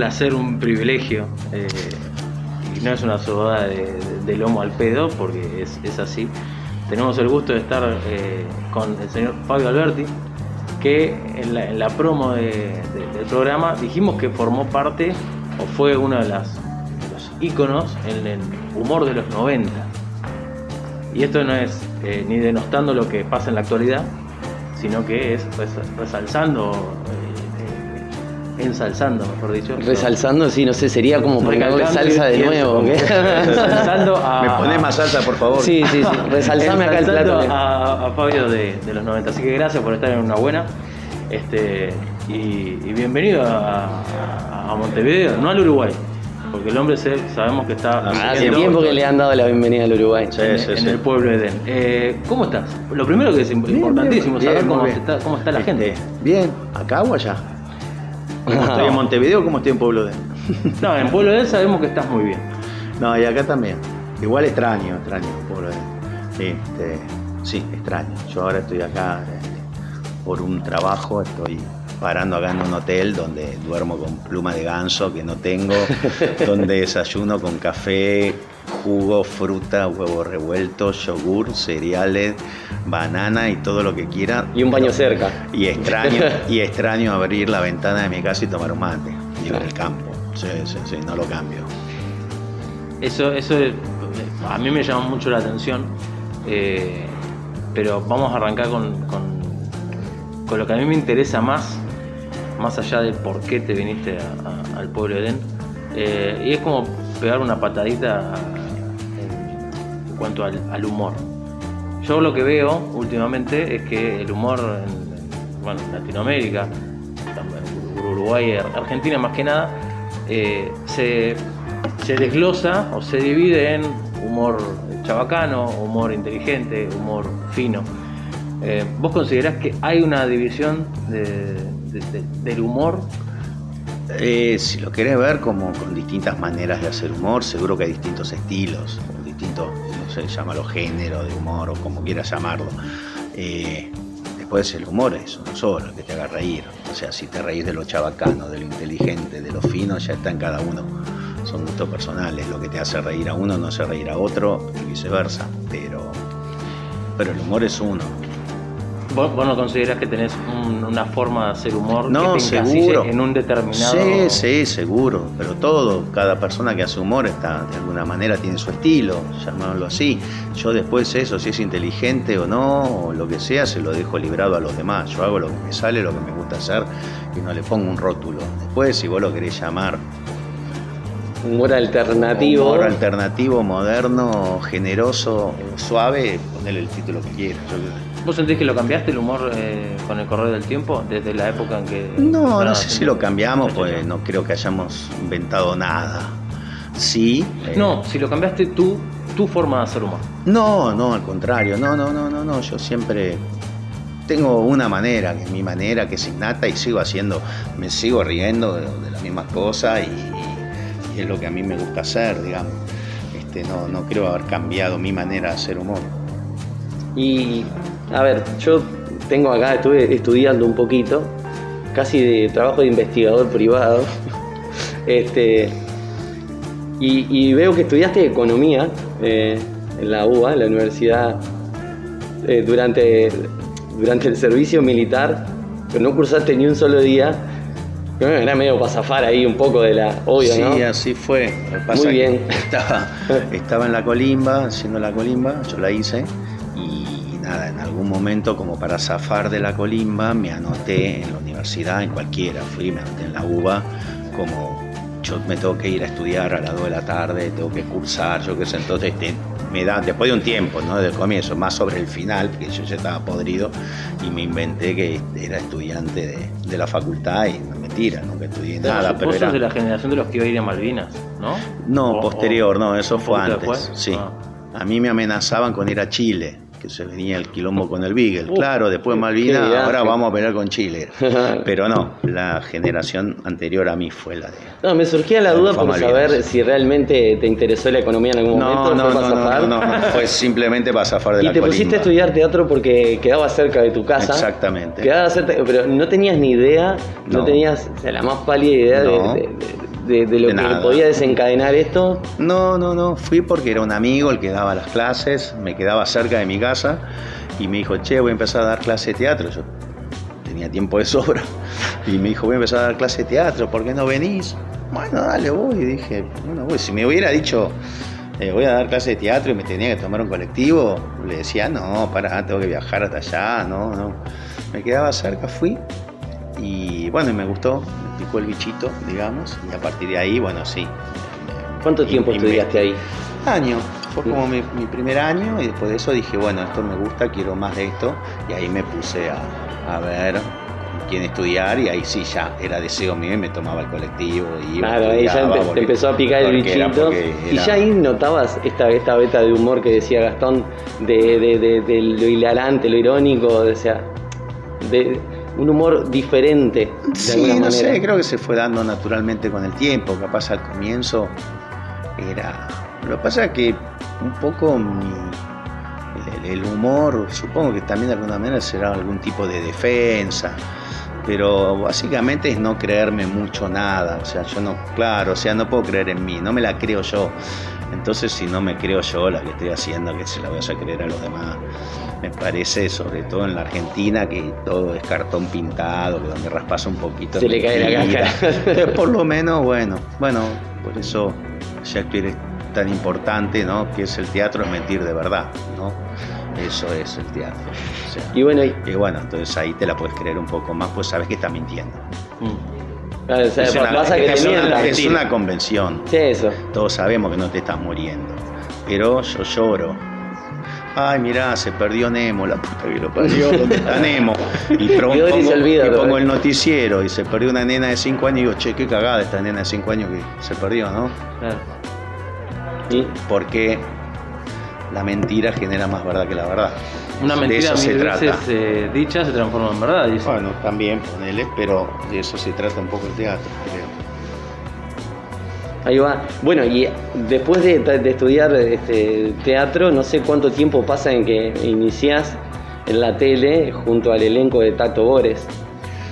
placer, un privilegio. eh, y no es una sobada de, lomo al pedo, porque es, así. Tenemos el gusto de estar eh, con el señor Fabio Alberti, que en la, promo de- de- del programa dijimos que formó parte o fue uno de, las, los íconos en el humor de los 90. Y esto no es eh, ni denostando lo que pasa en la actualidad, sino que es res- resalzando, ensalzando, mejor dicho. Resalzando, sí, no sé, sería como ponerle salsa de nuevo. Resaltando a. ¿Me ponés más salsa, por favor? Sí, sí, sí. Resalzame acá el plato. A, a Fabio de, de los 90. Así que gracias por estar en una buena. Este, y, y bienvenido a, Montevideo, no al Uruguay. Porque el hombre se- sabemos que está Hace viviendo tiempo que le han dado la bienvenida al Uruguay. Sí, en, sí, en sí. el pueblo de Edén. Eh, ¿Cómo estás? Lo primero que es importantísimo bien, saber bien, cómo está, cómo está la gente. Este, Bien, ¿acá o allá? ¿Cómo estoy en Montevideo o cómo estoy en Pueblo de No, en Pueblo de sabemos que estás muy bien. No, y acá también. Igual extraño, extraño Pueblo de este, Sí, extraño. Yo ahora estoy acá este, por un trabajo, estoy parando acá en un hotel donde duermo con pluma de ganso que no tengo, donde desayuno con café, jugo, fruta, huevo revuelto, yogur, cereales, banana y todo lo que quiera. Y un baño cerca. Y extraño, y extraño abrir la ventana de mi casa y tomar un mate. Digo, en el campo. Sí, sí, sí, no lo cambio. Eso, eso a mí me llama mucho la atención, eh, pero vamos a arrancar con, con- con lo que a mí me interesa más, más allá del por qué te viniste a- a- al pueblo de Edén, eh, y es como pegar una patadita cuanto al, humor. Yo lo que veo últimamente es que el humor en, en, bueno, en Latinoamérica, Uruguay, Argentina más que nada, eh, se, desglosa o se divide en humor chabacano, humor inteligente, humor fino. Eh, ¿Vos considerás que hay una división de- de- de- del humor? Eh, si lo querés ver como con distintas maneras de hacer humor, seguro que hay distintos estilos, distintos, sé, llámalo género de humor o como quieras llamarlo. Eh, después el humor es uno solo, que te haga reír. O sea, si te reís de lo chabacano, de lo inteligente, de lo fino, ya está en cada uno. Son gustos personales. Lo que te hace reír a uno no hace reír a otro y viceversa. Pero, pero el humor es uno. ¿Vos, vos no considerás que tenés un- una forma de hacer humor No, que te encasille seguro. en un determinado... Sí, sí, seguro. Pero todo, cada persona que hace humor está, de alguna manera tiene su estilo, llamémoslo así. Yo después eso, si es inteligente o no, o lo que sea, se lo dejo librado a los demás. Yo hago lo que me sale, lo que me gusta hacer y no le pongo un rótulo. Después, si vos lo querés llamar Humor alternativo. humor alternativo, moderno, generoso, suave, ponele el título que quieras. ¿Vos sentís que lo cambiaste el humor eh, con el correr del tiempo? Desde la época en que... No, no sé si lo cambiamos, pues no creo que hayamos inventado nada. Sí. eh, No, si lo cambiaste tú, tu forma de hacer humor. No, no, al contrario, no, no, no, no, no, yo siempre tengo una manera, que es mi manera, que es innata y sigo haciendo, me sigo riendo de, de las mismas cosas y, y es lo que a mí me gusta hacer, digamos. Este, no, no creo haber cambiado mi manera de hacer humor. Y, a ver, yo tengo acá, estuve estudiando un poquito, casi de trabajo de investigador privado. Este, y, y veo que estudiaste economía eh, en la UBA, en la universidad, eh, durante, durante el servicio militar, pero no cursaste ni un solo día. Era medio para zafar ahí un poco de la. Obvio, sí, ¿no? así fue. Pasa Muy bien. Estaba, estaba en la colimba, haciendo la colimba, yo la hice. Y nada, en algún momento, como para zafar de la colimba, me anoté en la universidad, en cualquiera. Fui, me anoté en la UBA, como yo me tengo que ir a estudiar a las 2 de la tarde, tengo que cursar, yo qué sé. Entonces, te- me da, después de un tiempo, ¿no? Del comienzo, más sobre el final, porque yo ya estaba podrido, y me inventé que era estudiante de, de la facultad, y no mentira, nunca estudié nada, vos pero sos era. de la generación de los que iba a ir a Malvinas, ¿no? No, O- posterior, o- no, eso fue antes. después. Sí. Ah. A mí me amenazaban con ir a Chile, que se venía el quilombo con el Beagle. Claro, después Malvinas, ahora vamos a pelear con Chile. Pero no, la generación anterior a mí fue la de. No, me surgía la duda por Malvinas. saber si realmente te interesó la economía en algún momento. No, no, no, no, no, no, fue simplemente para zafar de Y la te pusiste colimba. a estudiar teatro porque quedaba cerca de tu casa. Exactamente. Quedaba cerca, pero no tenías ni idea, no, No. tenías o sea, la más pálida idea de- No. de, de- de, de lo De que nada. podía desencadenar esto? No, no, no, fui porque era un amigo el que daba las clases, me quedaba cerca de mi casa y me dijo, che, voy a empezar a dar clase de teatro. Yo tenía tiempo de sobra y me dijo, voy a empezar a dar clase de teatro, ¿por qué no venís? Bueno, dale, voy. Y dije, bueno, voy. Si me hubiera dicho, eh, voy a dar clase de teatro y me tenía que tomar un colectivo, le decía, no, para, tengo que viajar hasta allá, no, no. Me quedaba cerca, fui y bueno, y me gustó, me picó el bichito, digamos, y a partir de ahí, bueno, sí. ¿Cuánto tiempo estudiaste ahí? año. Fue como mi, mi primer año y después de eso dije, bueno, esto me gusta, quiero más de esto. Y ahí me puse a, a ver quién estudiar y ahí sí ya era deseo mío y me tomaba el colectivo. Y iba, Claro, ahí ya empe- te empezó a picar el era- bichito. Y ya ahí notabas esta, esta beta de humor que decía Gastón, de, de- de- de lo hilarante, lo irónico, o sea, de un humor diferente. De Sí, no manera. sé, creo que se fue dando naturalmente con el tiempo. Capaz al comienzo era. Lo que pasa es que un poco mi, el, el humor, supongo que también de alguna manera será algún tipo de defensa. Pero básicamente es no creerme mucho nada. O sea, yo no, claro, o sea, no puedo creer en mí, no me la creo yo. Entonces, si no me creo yo la que estoy haciendo, que se la voy a hacer creer a los demás. Me parece, sobre todo en la Argentina, que todo es cartón pintado, que donde raspas un poquito. Se le cae la cáscara. Entonces, por lo menos, bueno, bueno, por eso Shakespeare es tan importante, ¿no? Que es el teatro, es mentir de verdad, ¿no? Eso es el teatro. O sea, Y bueno, y- y bueno, entonces ahí te la puedes creer un poco más, pues sabes que está mintiendo. Mm. claro, o sea, es una, pasa que es una- es una convención. Sí, eso. Todos sabemos que no te estás muriendo. Pero yo lloro. Ay, mirá, se perdió Nemo, la puta que lo parió, ¿dónde está Nemo? Y, pongo, se olvida, y ¿no? pongo el noticiero y se perdió una nena de 5 años y digo, che, qué cagada esta nena de 5 años que se perdió, ¿no? Claro. Y Porque la mentira genera más verdad que la verdad. Una De mentira eso se mil trata. veces eh, dicha se transforma en verdad. dice. Bueno, también ponele, pero de eso se trata un poco el teatro. Ahí va. Bueno, y después de, estudiar este, teatro, no sé cuánto tiempo pasa en que iniciás en la tele junto al elenco de Tato Bores.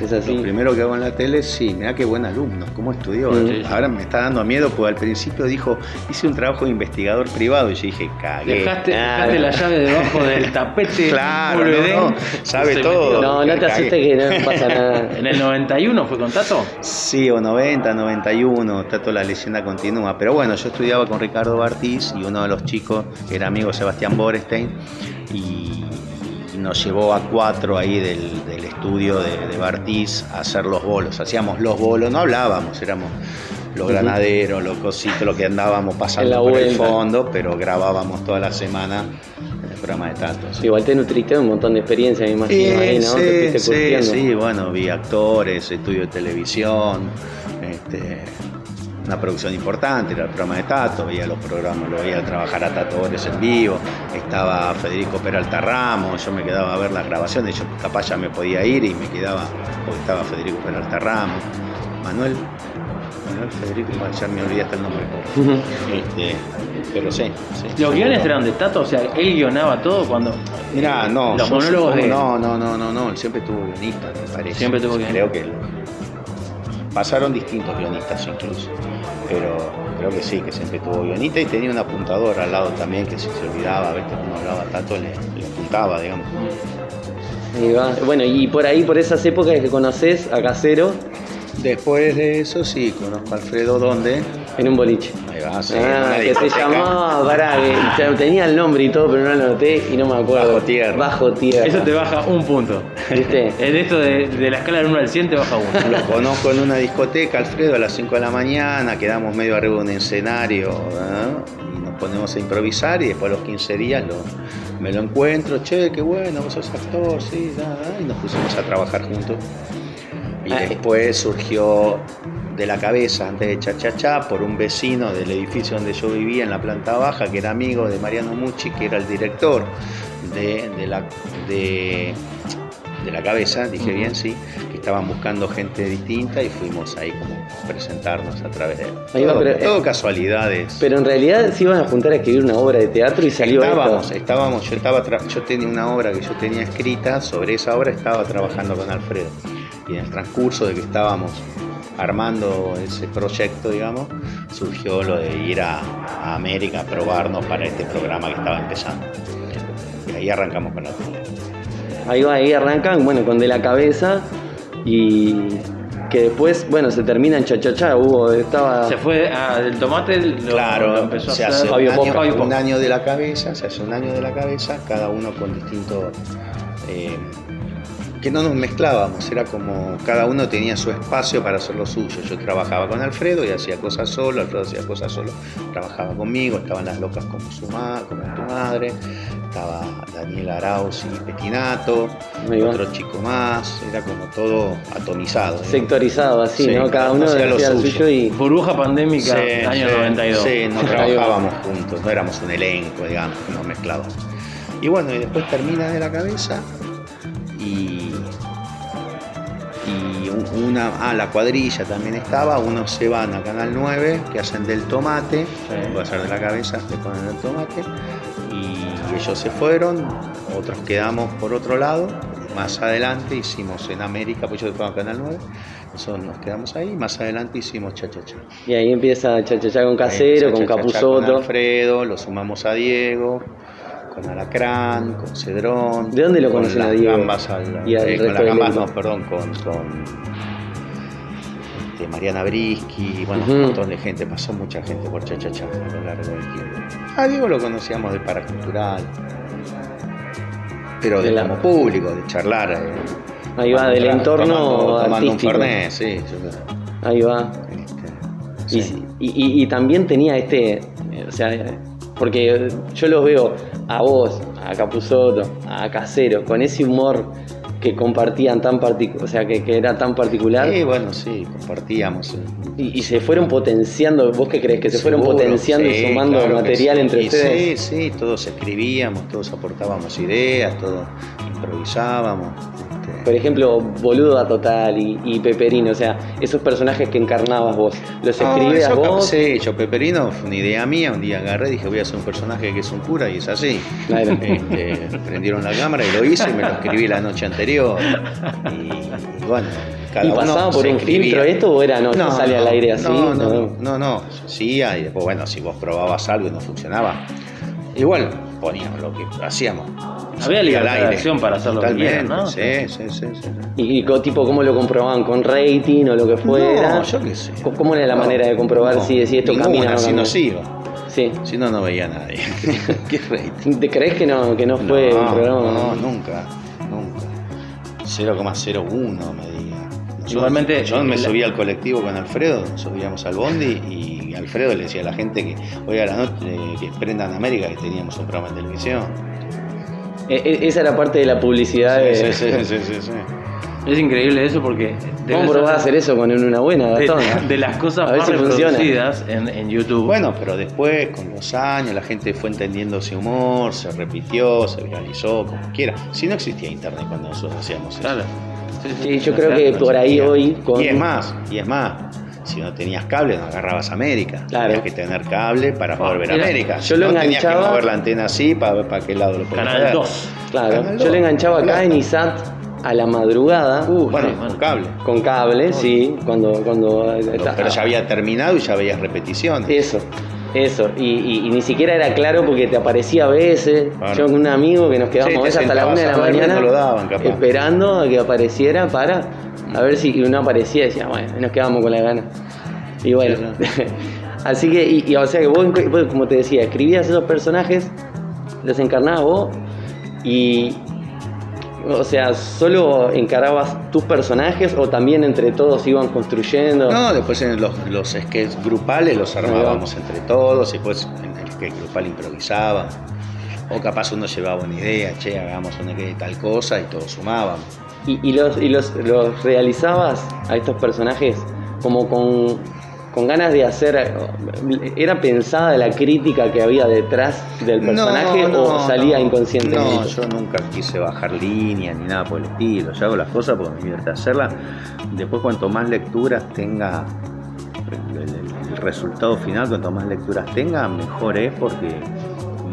Es así. Lo primero que hago en la tele, sí, mira qué buen alumno, cómo estudió. Sí, sí. Ahora me está dando miedo porque al principio dijo, hice un trabajo de investigador privado y yo dije, cagué. Dejaste, Ah, dejaste no. la llave debajo del tapete. Claro, Bulvedén, no, no, sabe se todo. metió. No, no te asustes que no pasa nada. En el 91 fue con Tato. Sí, o 90, 91, está toda la leyenda continúa. Pero bueno, yo estudiaba con Ricardo Bartiz y uno de los chicos era amigo Sebastián Borestein y nos llevó a cuatro ahí del, del estudio de, de Bartiz a hacer los bolos. Hacíamos los bolos, no hablábamos, éramos los granaderos, los cositos, lo que andábamos pasando por el fondo, pero grabábamos toda la semana en el programa de Tato. sí. Igual te nutriste un montón de experiencia, me imagino, ahí, ¿no? Sí, Te sí, sí, bueno, vi actores, estudio de televisión, este, una producción importante, era el programa de Tato, veía los programas, lo veía trabajar a Tato Bores en vivo, estaba Federico Peralta Ramos, yo me quedaba a ver las grabaciones, yo capaz ya me podía ir y me quedaba, porque estaba Federico Peralta Ramos, Manuel, Manuel Federico, ya me olvidé hasta el nombre, este, pero sí, sí. Los guiones eran de Tato, o sea, él guionaba todo cuando. Mirá, no, Los monólogos de. No, no, no, no, no, él siempre tuvo guionista, me parece. Siempre tuvo guionista. Creo que él- pasaron distintos guionistas incluso, pero creo que sí, que siempre tuvo guionista y tenía un apuntador al lado también que si se olvidaba, a veces cuando hablaba Tato le, le apuntaba, digamos. Va. Bueno, y por ahí, por esas épocas que conoces a Casero Después de eso sí, conozco a Alfredo Donde, en un boliche. Ahí va, sí, en una ah, que se llamaba, pará, que tenía el nombre y todo, pero no lo anoté y no me acuerdo. Bajo Tierra. Bajo tierra. Eso te baja un punto. ¿Viste? En esto de, de la escala del 1 al 100 te baja uno. Lo conozco en una discoteca, Alfredo, a las 5 de la mañana, quedamos medio arriba de un escenario ¿eh? y nos ponemos a improvisar y después a los 15 días lo, me lo encuentro, che, qué bueno, vos sos actor, sí, da, da", y nos pusimos a trabajar juntos. Y Ah, después surgió de la cabeza, antes de Cha Cha Cha, por un vecino del edificio donde yo vivía, en la planta baja, que era amigo de Mariano Mucci, que era el director de, de la, de, de la cabeza, dije bien, sí, que estaban buscando gente distinta y fuimos ahí como a presentarnos a través de él. Ahí va, todo, pero- todo casualidades. Pero en realidad se iban a juntar a escribir una obra de teatro y salió estábamos, esto. estábamos, yo estaba yo tenía una obra que yo tenía escrita, sobre esa obra estaba trabajando con Alfredo. Y en el transcurso de que estábamos armando ese proyecto, digamos, surgió lo de ir a, a América a probarnos para este programa que estaba empezando. Y ahí arrancamos con la Ahí va, ahí arrancan, bueno, con de la cabeza y que después, bueno, se termina en chachachá, hubo, estaba... Se fue a, del tomate, lo, Claro, lo empezó se a hace hacer un Fabio año, un año de la cabeza, se hace un año de la cabeza, cada uno con distinto... eh, que no nos mezclábamos, era como cada uno tenía su espacio para hacer lo suyo. Yo trabajaba con Alfredo y hacía cosas solo, Alfredo hacía cosas solo, trabajaba conmigo, estaban las locas como su ma- como tu madre, estaba Daniel Arauz y Petinato, otro chico más, era como todo atomizado. ¿eh? sectorizado así, Sí, ¿no? Cada uno hacía lo suyo. suyo y... Burbuja pandémica, Sí, año sí, 92. Sí, no trabajábamos juntos, no éramos un elenco, digamos, nos mezclábamos. Y bueno, y después termina de la cabeza y. Una. Ah, la cuadrilla también estaba. Unos se van a Canal 9 que hacen del tomate. Voy a hacer de la cabeza, le ponen el tomate. Y ellos se fueron, otros quedamos por otro lado. Más adelante hicimos en América, pues ellos fueron a Canal 9. Nosotros nos quedamos ahí. Más adelante hicimos cha cha cha. Y ahí empieza chachachá con Casero, Cha, con cha, cha, Con Capuzoto. Alfredo, lo sumamos a Diego, con Alacrán, con Cedrón. ¿De dónde lo con conocen a Diego? Gambas al- Y al eh, con las gambas, no, perdón, con, con este, Mariana Brisky, bueno, un montón de gente, pasó mucha gente por Chachachá a lo largo del tiempo. A Diego lo conocíamos de Paracultural, pero de, De la- como público, de charlar. eh, Ahí va, del entorno tomando, tomando un artístico. fernet, sí. yo- Ahí va. este, Y, sí. y- y- y también tenía este, eh, o sea, eh, porque yo los veo a vos, a Capuzoto, a Casero, con ese humor que compartían tan particular, o sea, que, que era tan particular, Sí, bueno, sí, compartíamos. eh, y, y se fueron potenciando, ¿vos qué crees? Que se fueron potenciando y sumando claro material sí. entre Y ustedes. Sí, sí, todos escribíamos, todos aportábamos ideas, todos improvisábamos. Por ejemplo, Boludo a Total y, y Peperino, o sea, esos personajes que encarnabas vos, ¿los no, escribías vos? Sí, yo Peperino fue una idea mía, un día agarré, dije voy a hacer un personaje que es un cura y es así. Claro. Este, prendieron la cámara y lo hice y me lo escribí la noche anterior. Y, y bueno, cada ¿Y pasaba por un escribía. filtro esto o era no, no, sale al aire así? No, no, no, no, no, hacía y después, bueno, si vos probabas algo y no funcionaba, igual poníamos lo que hacíamos. Había libertad de acción para hacer lo que Totalmente, quieran, ¿no? Sí, sí, sí, sí, sí. Y, tipo, ¿cómo lo comprobaban? ¿Con rating o lo que fuera? No, yo qué sé. ¿Cómo- ¿Cómo era la No, manera de comprobar no, si, si esto camina o no si camina? no sigo. Sí. Si no, no veía a nadie. ¿Qué rating? ¿Te crees que no, que no fue un no, programa? no, nunca, nunca. 0,01 me Igualmente, yo me la- subí al colectivo con Alfredo, subíamos al Bondi y Alfredo le decía a la gente que hoy a la noche eh, que prendan América que teníamos un programa de televisión. E- e- esa era parte de la publicidad. de- Sí, sí, sí, sí, sí, sí. Es increíble eso porque. ¿Cómo probás a hacer eso con una buena, de, Gastón? de las cosas A más si reproducidas en, en YouTube. Bueno, pero después, con los años, la gente fue entendiendo ese humor, se repitió, se viralizó, como quiera. Si no existía internet cuando nosotros hacíamos eso. claro. Sí, yo creo que por ahí hoy. Con... Y es más, y es más, si no tenías cable no agarrabas América. Claro. Tenías que tener cable para poder ver América. yo Si lo no tenías que enganchaba- mover la antena así para ver para qué lado lo podías Canal ver. 2. Claro, Canal yo le enganchaba acá Claro. en ISAT a la madrugada. Uh, Bueno, con cable. Con cable, sí, cuando. cuando Pero ya había terminado y ya veías repeticiones. Eso, eso. Y, y- y ni siquiera era claro porque te aparecía a veces. Yo con un amigo que nos quedamos Sí, hasta la una de la mañana no lo daban, capaz. esperando a que apareciera para a ver si no aparecía. Y decía, bueno, nos quedamos con la gana. Y bueno, así que, y, y, o sea que vos, vos, como te decía, escribías esos personajes, los encarnabas vos y. O sea, ¿solo encarabas tus personajes o también entre todos iban construyendo? No, después en los, los sketches grupales los armábamos entre todos, y después en el sketch grupal improvisaba. O capaz uno llevaba una idea, che, hagamos una que tal cosa y todos sumábamos. ¿Y, y los, y los, los realizabas a estos personajes como con, con ganas de hacer... ¿Era pensada la crítica que había detrás del personaje No, no, o salía no. inconscientemente? No, yo nunca quise bajar línea ni nada por el estilo. Yo hago las cosas porque me divierte hacerlas. Después, cuanto más lecturas tenga el, el- el resultado final, cuanto más lecturas tenga, mejor es porque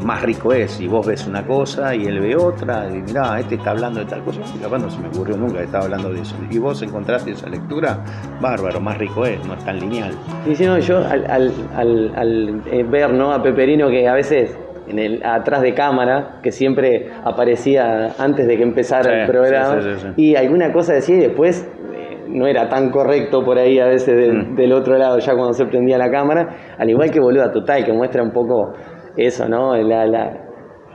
más rico es. Y vos ves una cosa y él ve otra, y mirá, este está hablando de tal cosa, y capaz no se me ocurrió nunca que estaba hablando de eso. Y vos encontraste esa lectura, bárbaro, más rico es, no es tan lineal. Sí, sí, no, yo al, al- al- al, eh, ver ¿no? a Peperino que a veces en el, atrás de cámara, que siempre aparecía antes de que empezara Sí, el programa, sí, sí, y alguna cosa decía y después eh, no era tan correcto por ahí a veces del, Mm. del otro lado, ya cuando se prendía la cámara, al igual que Boluda Total, que muestra un poco eso, ¿no? La- la-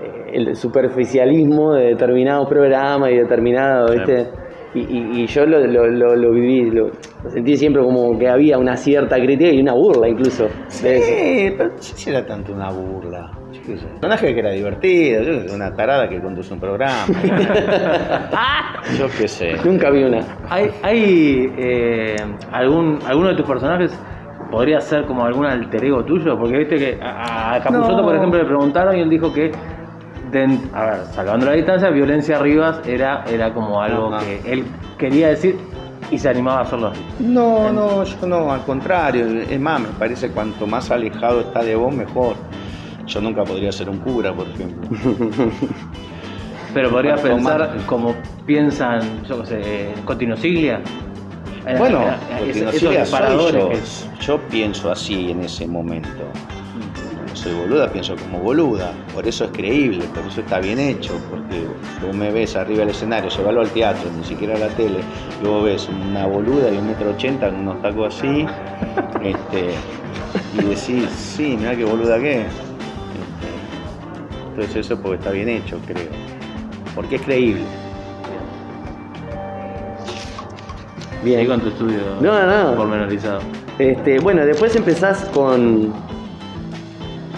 eh, el superficialismo de determinados programas y determinados, Sí. ¿viste? Y, y- y yo lo, lo- lo- lo viví, lo, lo sentí siempre como que había una cierta crítica y una burla incluso. de eso. Sí, pero no sé si era tanto una burla. Yo qué sé. Un personaje que era divertido, yo qué sé, una tarada que conduce un programa. yo qué sé. Nunca vi una. ¿Hay, hay eh, algún, alguno de tus personajes podría ser como algún alter ego tuyo? Porque viste que a, No. por ejemplo, le preguntaron y él dijo que, de- a ver, salvando la distancia, violencia Rivas era, era como algo que él quería decir y se animaba a hacerlo así. No, no, yo no, al contrario. Es más, me parece cuanto más alejado está de vos, mejor. Yo nunca podría ser un cura, por ejemplo. Pero podría Cuanto pensar como piensan, yo qué sé, Cotino Siglia. Era- Bueno, era- porque ese- no esos soy disparadores yo, que- yo pienso así en ese momento. No soy boluda, pienso como boluda. Por eso es creíble, por eso está bien hecho. Porque vos me ves arriba del escenario, llévalo al teatro, ni siquiera a la tele, y vos ves una boluda de un metro ochenta con unos tacos así, este, y decís, sí, mirá qué boluda que es. Este, entonces eso es porque está bien hecho, creo. Porque es creíble. Ahí Bien. con tu estudio No, no, no. pormenorizado. Este, bueno, después empezás con.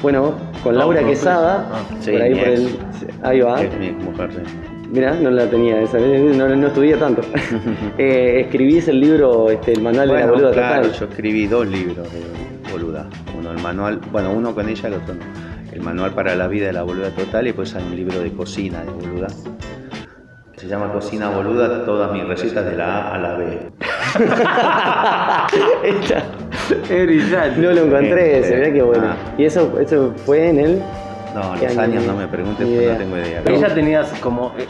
Bueno, con Laura Quesada. Ah, sí, por ahí por el. Ahí va. Es mi mujer, sí. Mirá, no la tenía esa, no, no estudié tanto. eh, escribís el libro, este, el manual de la boluda claro, total. yo escribí dos libros de boluda. Uno el manual, bueno, uno con ella, el otro no. El manual para la vida de la boluda total y después hay un libro de cocina de boluda. Se llama Cocina Boluda, todas mis recetas de la A a la B. Esta- Es brillante. no lo encontré Este, ese, mirá qué bueno. ah. Y eso, eso fue en el. No, ¿Qué los año? años no me preguntes porque no tengo idea. Ahí ya tenías como, eh,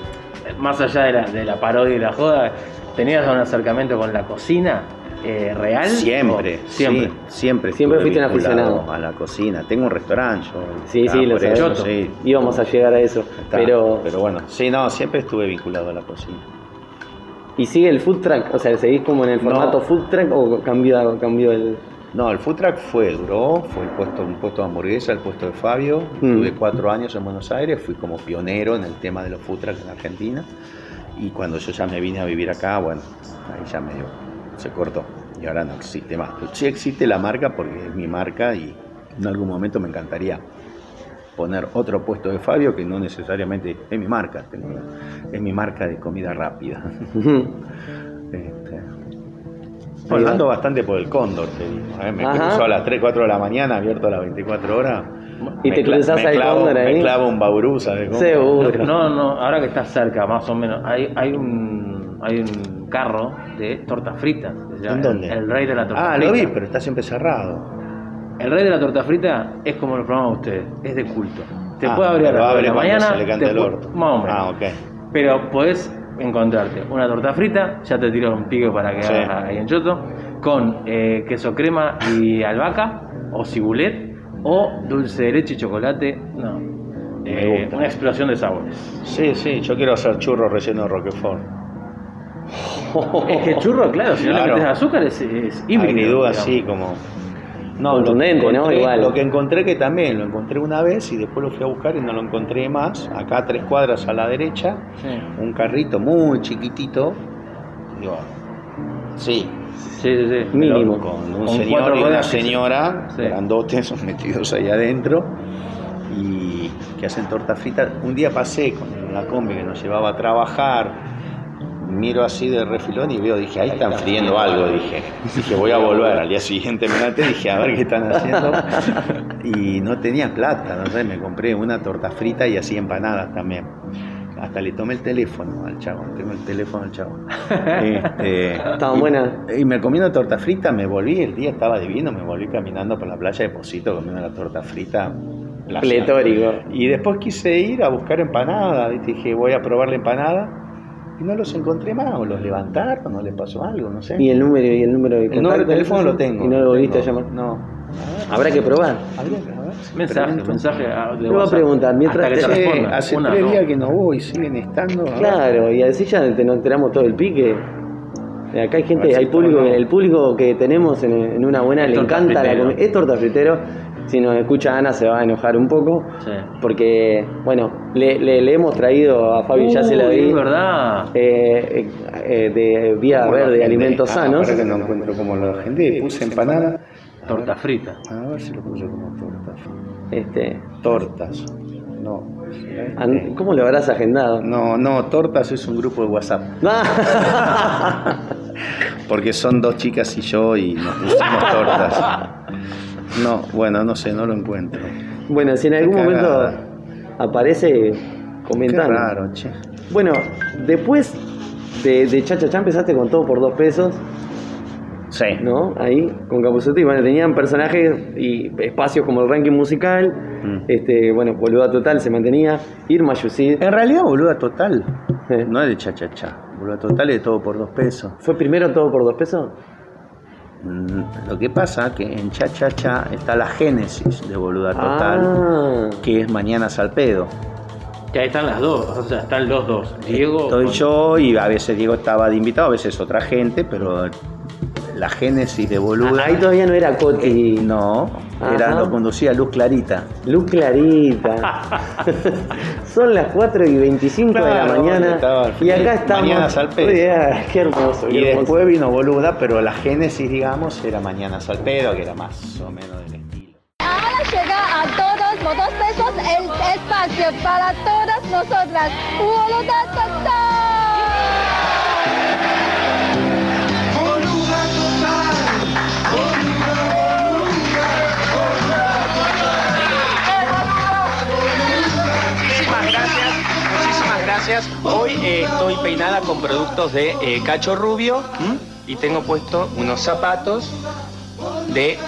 más allá de la, de la parodia y la joda, ¿tenías un acercamiento con la cocina eh, real? Siempre, ¿O Siempre. sí, siempre. Siempre fuiste un aficionado. A la cocina. Tengo un restaurante yo. Sí, sí, lo sabemos. sí. Íbamos a llegar a eso. Está. Pero. Pero bueno, sí, no, siempre estuve vinculado a la cocina. ¿Y sigue el food track? O sea, ¿seguís como en el No. formato food track o cambió, cambió el.? No, el food truck fue, duró, fue el puesto, un puesto de hamburguesa, el puesto de Fabio. Mm. Tuve cuatro años en Buenos Aires, fui como pionero en el tema de los food trucks en Argentina. Y cuando yo ya me vine a vivir acá, bueno, ahí ya medio se cortó. Y ahora no existe más. Sí existe la marca porque es mi marca y en algún momento me encantaría poner otro puesto de Fabio que no necesariamente es mi marca, tengo- es mi marca de comida rápida. Este, bueno, ando bastante por el cóndor, te digo. ¿eh? Me Ajá. cruzo a las 3, 4 de la mañana, abierto a las 24 horas. Y Me te me al clavo- cóndor ahí. Me clavo un baurú, ¿sabes cómo? Seguro. No, no, ahora que estás cerca, más o menos, hay, hay un hay un carro de tortas fritas. ¿En dónde? El rey de la torta Ah, frita. lo vi, pero está siempre cerrado. El rey de la torta frita es como los programas de ustedes, es de culto. Te Ah, puede abrir a las de la mañana, se le canta el orto. más o menos. Ah, ok. Pero podés encontrarte una torta frita, ya te tiro un pique para que Sí. hagas ahí en Choto, con eh, queso crema y albahaca, o cibulet, o dulce de leche y chocolate. No. Me Eh, gusta. una explosión de sabores. Sí, sí, yo quiero hacer churros relleno de Roquefort. Es que el churro, claro, si no le metes azúcar es, es híbrido. Digamos. así como. No, lo que encontré- Igual. Lo que encontré que también lo encontré una vez y después lo fui a buscar y no lo encontré más. Acá a tres cuadras a la derecha, Sí. un carrito muy chiquitito. Digo, sí, Sí, sí, sí. Mínimo. con un Con señor y una señora, Sí. grandotes, metidos ahí adentro, y que hacen torta frita. Un día pasé con la combi que nos llevaba a trabajar, miro así de refilón y veo, dije, ahí están friendo algo, dije. Dije, voy a volver. Al día siguiente me levanté, dije, a ver qué están haciendo. Y no tenía plata, no sé, me compré una torta frita y así empanadas también. Hasta le tomé el teléfono al chavo, tengo el teléfono al chavo. Este, Estaban y- buenas. y me comí una torta frita, me volví, el día estaba divino, me volví caminando por la playa de Posito comiendo la torta frita. Pletórico. Y después quise ir a buscar empanada, dije, voy a probar la empanada. Y no los encontré más, o los levantaron, o les pasó algo, no sé. Y el número y el número de el número de contacto, teléfono lo tengo. Y no lo volviste a llamar. No. Habrá que probar. Habría que- a ver. Mensaje, mensaje. de Te voy a preguntar, mientras que te- hace Una, tres días que no voy, siguen estando. a. Claro, y así ya te nos enteramos todo el pique. Eh, Acá hay gente, hay público, el público que tenemos en, en una buena Es le encanta la comida. Es torta fritero. Si nos escucha Ana se va a enojar un poco. Sí. Porque, bueno, le, le- le hemos traído a Fabi, ya se la. Es verdad. eh, eh, eh, de Vía Verde, gente. Alimentos Ah, Sanos. pará que no encuentro como la gente. Puse empanada. Torta frita. A ver si lo puse como tortas. Este, Tortas. No. an- ¿Cómo lo habrás agendado? No, no, tortas es un grupo de WhatsApp. Porque son dos chicas y yo y nos pusimos tortas. No, bueno, no sé, no lo encuentro. bueno, si en algún Qué momento cagada. aparece, comentando. raro, che. Bueno, después de, de Cha Cha Cha empezaste con todo por dos pesos, Sí. ¿no? Ahí, con Capuzoto. Y bueno, tenían personajes y espacios como el ranking musical. Mm. Este, bueno, Boluda Total se mantenía. Irma Yusid. En realidad, boluda total. Eh, No es de cha cha cha. Boluda total es todo por dos pesos. ¿Fue primero todo por dos pesos? Mm, Lo que pasa que en cha cha cha está la génesis de boluda total, Ah, que es mañana al pedo. Que ahí están las dos, o sea, están los dos. Diego. Estoy con- yo y a veces Diego estaba de invitado, a veces otra gente, pero la génesis de boluda. ahí todavía no era eh, Coti. no, era, Ajá. lo conducía Luz Clarita. Luz clarita. Son las 4 y 25 de la mañana. estaba Y acá estamos. Mañanas al pedo. Ah, qué hermoso. qué Y hermoso. después vino boluda, pero la génesis, digamos, era mañana al pedo, que era más o menos del estilo. Ahora llega a todos por dos pesos el espacio para todas nosotras. ¡Voluntad total! Hoy eh, estoy peinada con productos de eh, Cacho Rubio y tengo puesto unos zapatos de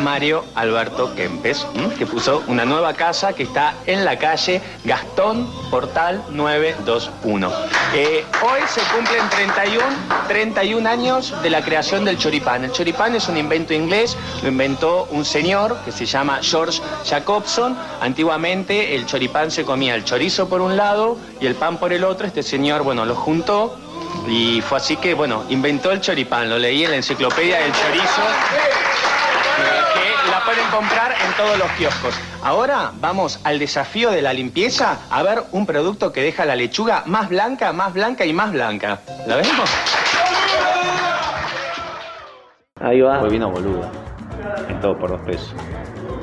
Mario Alberto Kempes, que puso una nueva casa que está en la calle Gastón Portal 921. Eh, hoy se cumplen 31, 31 años de la creación del choripán. El choripán es un invento inglés, lo inventó un señor que se llama George Jacobson. Antiguamente el choripán se comía el chorizo por un lado y el pan por el otro. Este señor, bueno, lo juntó y fue así que, bueno, inventó el choripán. Lo leí en la enciclopedia del chorizo pueden comprar en todos los kioscos. Ahora vamos al desafío de la limpieza a ver un producto que deja la lechuga más blanca, más blanca y más blanca. ¿La vemos? Ahí va. Después vino boluda, en todo por dos pesos.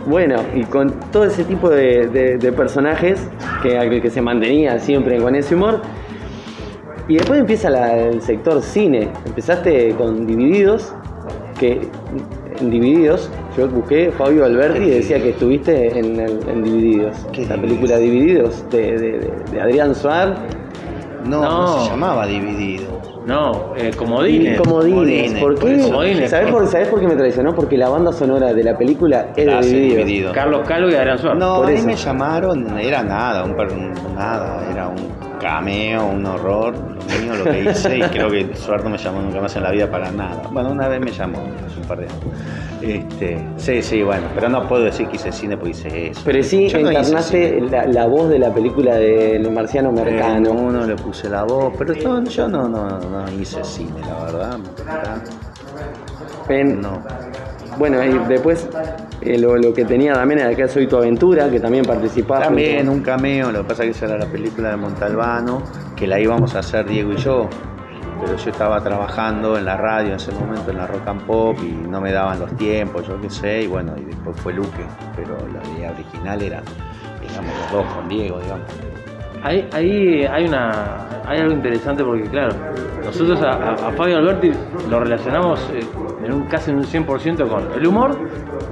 Bueno, y con todo ese tipo de, de- de personajes que, que se mantenía siempre con ese humor. Y después empieza la- el sector cine. Empezaste con Divididos, que Divididos, yo busqué Fabio Alberti y decía que estuviste en, el- en Divididos. ¿Qué la película Divididos de, de- de- de Adrián Suárez. No, no, No. se llamaba dividido. No, eh, comodines. Comodines. Comodines, ¿Por qué? Comodines, ¿Sabés, por- por, ¿Sabés por qué me traicionó? Porque la banda sonora de la película es de Hace Divididos. Dividido. Carlos Calvo y Adrián Suárez. No, Por ahí eso. me llamaron, era nada, un- nada, era un cameo, un horror, lo mío, lo que hice, y creo que Suárez no me llamó nunca más en la vida para nada. Bueno, una vez me llamó, hace un par de años. Este, sí, sí, bueno, pero no puedo decir que hice cine porque hice eso. Pero sí Yo encarnaste la, la voz de la película del marciano Eh, mercano. uno le puse la voz, pero esto- yo no, no, no hice cine, la verdad. En- No. Bueno, y después eh, lo, lo que tenía también era que Soy tu aventura, que también participaba. También un cameo, lo que pasa es que esa era la película de Montalbano, que la íbamos a hacer Diego y yo, pero yo estaba trabajando en la radio en ese momento, en la rock and pop, y no me daban los tiempos, yo qué sé, y bueno, y después fue Luque, pero la idea original era, digamos, los dos con Diego, digamos. Ahí, hay una algo interesante porque claro, nosotros a, a- Fabio Alberti lo relacionamos eh, en un casi en un 100% con el humor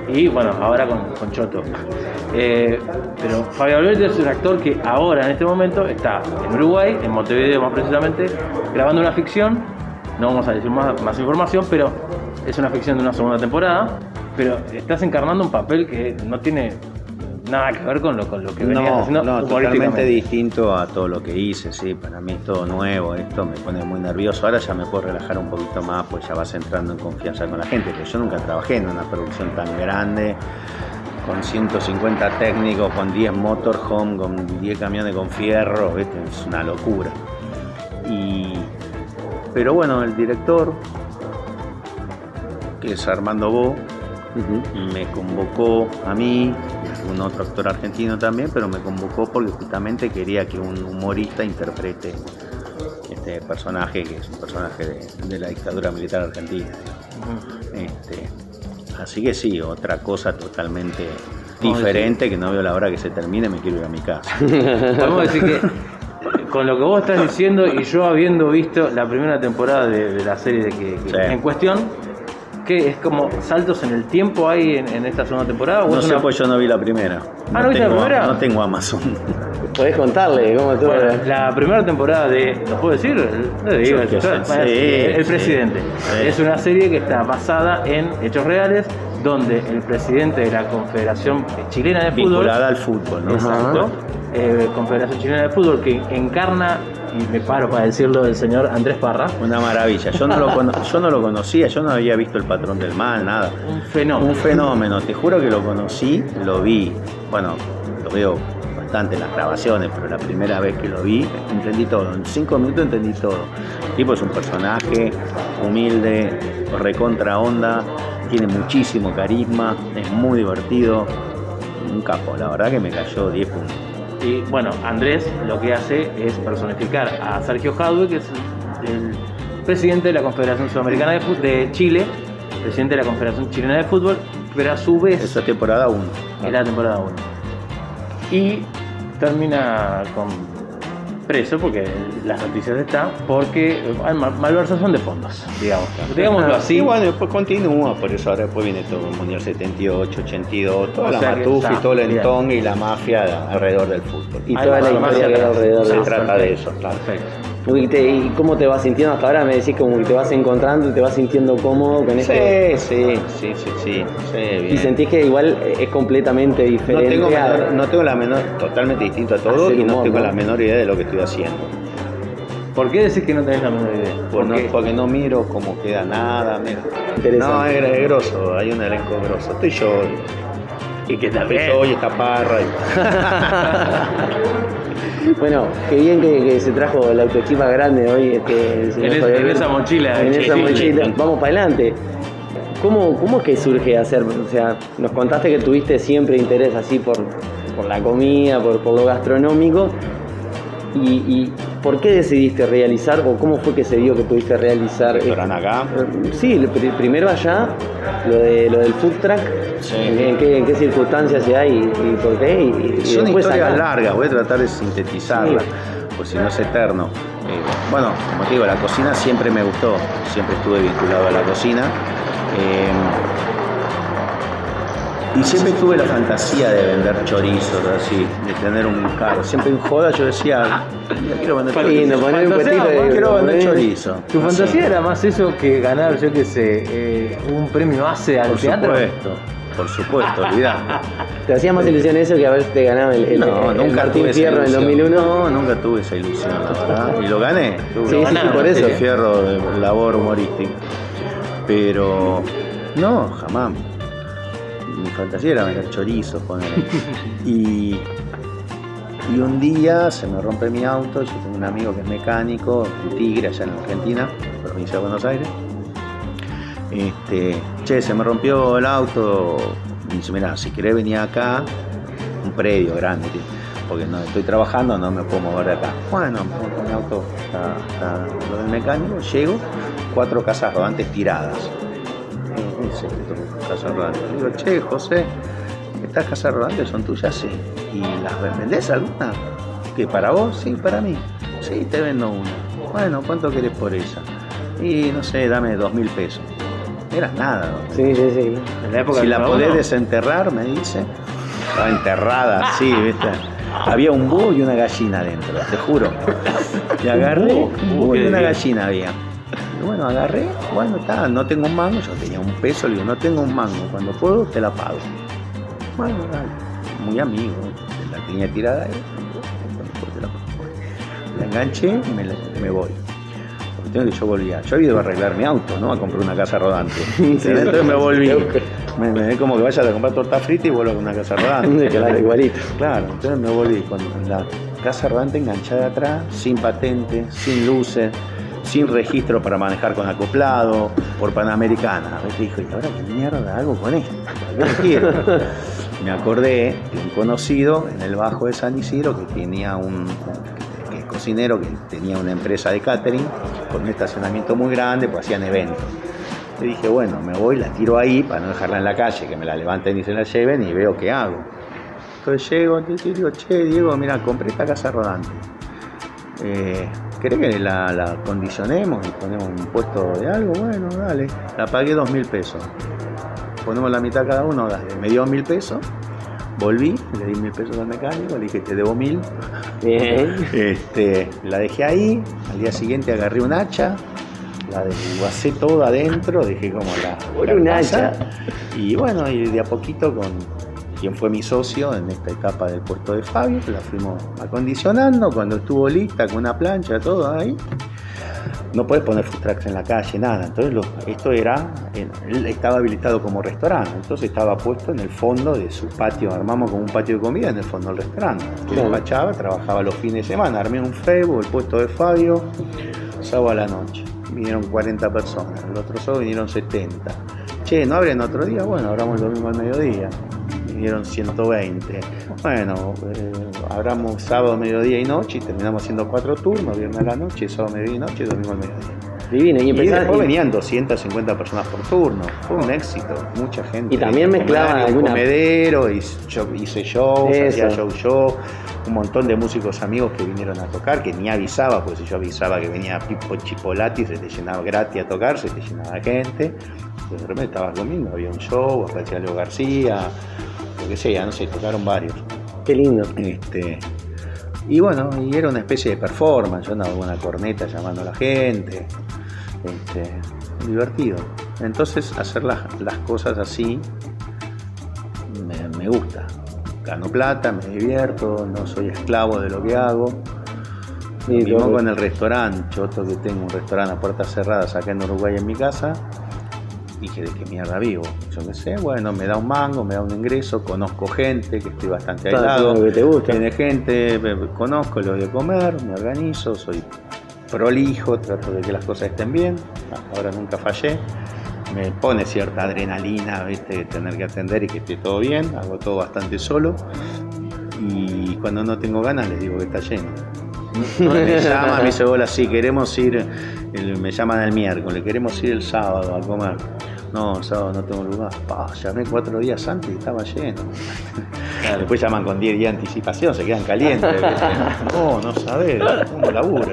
y bueno, ahora con, con Choto. Eh, pero Fabio Alberti es un actor que ahora en este momento está en Uruguay, en Montevideo más precisamente, grabando una ficción. No vamos a decir más, más información, pero es una ficción de una segunda temporada. Pero estás encarnando un papel que no tiene nada que ver con lo, con lo que venías No, haciendo no, totalmente distinto a todo lo que hice, sí, para mí es todo nuevo, esto me pone muy nervioso, ahora ya me puedo relajar un poquito más, pues ya vas entrando en confianza con la gente, pero yo nunca trabajé en una producción tan grande, con 150 técnicos, con 10 motorhome, con 10 camiones con fierro, ¿viste? es una locura. Y, pero bueno, el director, que es Armando Bo, me convocó a mí, un otro actor argentino también, pero me convocó porque justamente quería que un humorista interprete este personaje, que es un personaje de, de la dictadura militar argentina. Este, así que sí, otra cosa totalmente diferente que no veo la hora que se termine, me quiero ir a mi casa. Podemos decir que con lo que vos estás diciendo y yo habiendo visto la primera temporada de, de la serie de que, que- Sí. en cuestión, que es como saltos en el tiempo hay en, en esta segunda temporada. o No sé, una- pues yo no vi la primera. Ah, ¿no viste la primera? No tengo Amazon. Podés contarle cómo estuvo. Bueno, la primera temporada de, ¿lo puedo decir? No digo, qué sí, El sí, presidente. sí. Es una serie que está basada en hechos reales, donde el presidente de la Confederación Chilena de Fútbol, Vinculada al fútbol, ¿no? Exacto. Eh, Confederación Chilena de Fútbol, que encarna, y me paro para decirlo, el señor Andrés Parra, Una maravilla. Yo no, lo cono- yo no lo conocía, yo no había visto el patrón del mal, nada. un fenómeno. Un fenómeno, te juro que lo conocí, lo vi. Bueno, lo veo bastante en las grabaciones, pero la primera vez que lo vi, entendí todo. En cinco minutos entendí todo. El tipo es un personaje humilde, recontra onda, tiene muchísimo carisma, es muy divertido. Un capo, la verdad que me cayó 10 puntos. Y bueno, Andrés lo que hace es personificar a Sergio Jadwe, que es el presidente de la Confederación Sudamericana de, Fut- de Chile, presidente de la Confederación Chilena de Fútbol, pero a su vez Esa temporada 1. es la temporada 1. Y termina con preso, porque las noticias están, porque hay mal- malversación de fondos, digamos. Digámoslo así. Y bueno, después continúa, por eso ahora después viene todo el Mundial 78, 82, toda O la matufa y todo el entón y la mafia alrededor del fútbol. Y toda la ahí va, historia ahí que hay va. alrededor Se trata de eso, claro. Perfecto. ¿Y, te- y cómo te vas sintiendo hasta ahora? Me decís como que te vas encontrando, te vas sintiendo cómodo con esto. Sí, sí, sí, sí, sí, sí, Y bien. sentís que igual es completamente No diferente. tengo, a- menor- no tengo la menor, totalmente distinto a todo y no humor, tengo ¿no? la menor idea de lo que estoy haciendo. ¿Por qué decís que no tenés la menor idea? Pues no, Porque- no miro cómo queda nada. No, es, es grosso, hay un elenco grosso. Estoy yo. y que está Estoy bien. yo y esta parra. y- Bueno, qué bien que, que se trajo la autoestima grande hoy. Este, En es- Fabián. en esa mochila, En sí, esa mochila. Vamos para adelante. ¿Cómo, ¿Cómo es que surge hacer? O sea, nos contaste que tuviste siempre interés así por, por la comida, por, por lo gastronómico. Y, y por qué decidiste realizar o cómo fue que se dio que pudiste realizar? Restaurante acá. Eh, Sí, primero allá, lo, de, lo del food truck, Sí. en, en qué, en qué circunstancias se hay y, y por qué. Y, y Son historias acá. largas, voy a tratar de sintetizarla, Sí. pues si no es eterno. Eh, bueno, como te digo, la cocina siempre me gustó, siempre estuve vinculado a la cocina. eh, y siempre tuve la fantasía de vender chorizos, así, de tener un carro. Siempre en joda yo decía, "Mira, quiero vender chorizo. poner un Fantasía, petito de- Quiero vender chorizo. ¿Tu Así. fantasía era más eso que ganar, yo qué sé, eh, un premio ACE al Por teatro? supuesto, por supuesto, olvidá. ¿Te hacía más ilusión eso que haberte ganado el, el, No, el nunca Martín tuve Fierro en ilusión. 2001? No, nunca tuve esa ilusión, la verdad. Y lo gané. Tuve- Sí, lo sí, gané, sí, por Martín eso. Fierro de labor humorística. Pero no, jamás. Fantasía era vender chorizos, y, y un día se me rompe mi auto. Yo tengo un amigo que es mecánico, en Tigre, allá en Argentina, provincia de Buenos Aires. Este, che, se me rompió el auto. Y dice, mira, si querés venir acá, un predio grande, porque no estoy trabajando, no me puedo mover de acá. Bueno, mi auto, está, está lo mecánico, llego, cuatro casas rodantes tiradas. Dice, casas rodantes. Le digo, che, José, estas casas rodantes son tuyas, sí. ¿Y las vendés alguna? ¿Que para vos? Sí, para mí. Sí, te vendo una. Bueno, ¿cuánto querés por ella? Y no sé, dame dos mil pesos. Era nada. ¿no? Sí, sí, sí. En la época Si la podés desenterrar, me dice. Estaba enterrada, sí, ¿viste? Había un búho y una gallina adentro, te juro. Y agarré, búho? un búho y ¿Qué una gallina había. Y bueno, agarré, bueno, está, no tengo un mango, yo tenía un peso, le digo, no tengo un mango, cuando puedo te la pago. Bueno, dale. muy amigo, la tenía tirada ahí, la enganché y me, me voy. Porque que yo volvía, yo había ido a arreglar mi auto, ¿no? A comprar una casa rodante. Entonces me volví. Me, me como que vaya a comprar torta frita y vuelvo a una casa rodante. claro, igualito. Claro, entonces me volví con la casa rodante enganchada atrás, sin patente, sin luces, sin registro para manejar con acoplado, por Panamericana. A ver dijo, ¿y ahora qué mierda hago con esto? me acordé de un conocido en el Bajo de San Isidro que tenía un que es cocinero que tenía una empresa de catering con un estacionamiento muy grande, pues hacían eventos. Le dije, bueno, me voy, la tiro ahí para no dejarla en la calle, que me la levanten y se la lleven y veo qué hago. Entonces llego y digo, che, Diego, mira, compré esta casa rodante. Eh, ¿Querés que la, la, condicionemos y ponemos un puesto de algo? Bueno, dale. La pagué dos mil pesos. Ponemos la mitad cada uno, dale. Me dio mil pesos. Volví, le di mil pesos al mecánico, le dije, te debo mil. Bien. Este, la dejé ahí. Al día siguiente agarré un hacha, la desguacé todo adentro, dejé como la. Por un hacha. Y bueno, y de a poquito con quien fue mi socio en esta etapa del puesto de Fabio, la fuimos acondicionando, cuando estuvo lista con una plancha, todo ahí. No puedes poner food trucks en la calle, nada. Entonces lo, esto era, estaba habilitado como restaurante, entonces estaba puesto en el fondo de su patio, armamos como un patio de comida en el fondo del restaurante. Yo despachaba, trabajaba los fines de semana, armé un Facebook, el puesto de Fabio, sábado a la noche. Vinieron 40 personas, el otro sábado vinieron 70. Che, ¿no abren otro día? Bueno, abramos el domingo al mediodía vinieron 120. Bueno, eh, abramos sábado, mediodía y noche y terminamos haciendo cuatro turnos, viernes a la noche, sábado, mediodía y noche, domingo al mediodía. Divino. Y, después venían 250 personas por turno. Fue un éxito, mucha gente. Y también mezclaban un alguna- comedero, hice shows, hacía show show, un montón de músicos amigos que vinieron a tocar, que ni avisaba, porque si yo avisaba que venía Pipo Chipolati, se te llenaba gratis a tocar, se te llenaba gente. De repente estabas comiendo, había un show, aparecía Leo García, lo que sea, no sé, tocaron varios. Qué lindo. Este, y bueno, y era una especie de performance, yo andaba con una corneta llamando a la gente. Este, divertido. Entonces hacer las, las cosas así me, me gusta. Gano plata, me divierto, no soy esclavo de lo que hago. Sí, Mismo todo- con el restaurante, yo otro que tengo un restaurante a puertas cerradas acá en Uruguay en mi casa, dije de qué mierda vivo. Yo qué sé, bueno, me da un mango, me da un ingreso, conozco gente, que estoy bastante aislado. lo que te gusta. Tiene gente, me- conozco lo de comer, me organizo, soy prolijo, trato de que las cosas estén bien, hasta ahora nunca fallé. Me pone cierta adrenalina, ¿viste? tener que atender y que esté todo bien, hago todo bastante solo. Y cuando no tengo ganas les digo que está lleno. Me llama, me dice, hola, sí, queremos ir, me llaman el miércoles, queremos ir el sábado a comer. No, el sábado no tengo lugar. Pa, llamé cuatro días antes y estaba lleno. Después llaman con 10 días de anticipación, se quedan calientes. No, no sabés, ¿cómo laburo?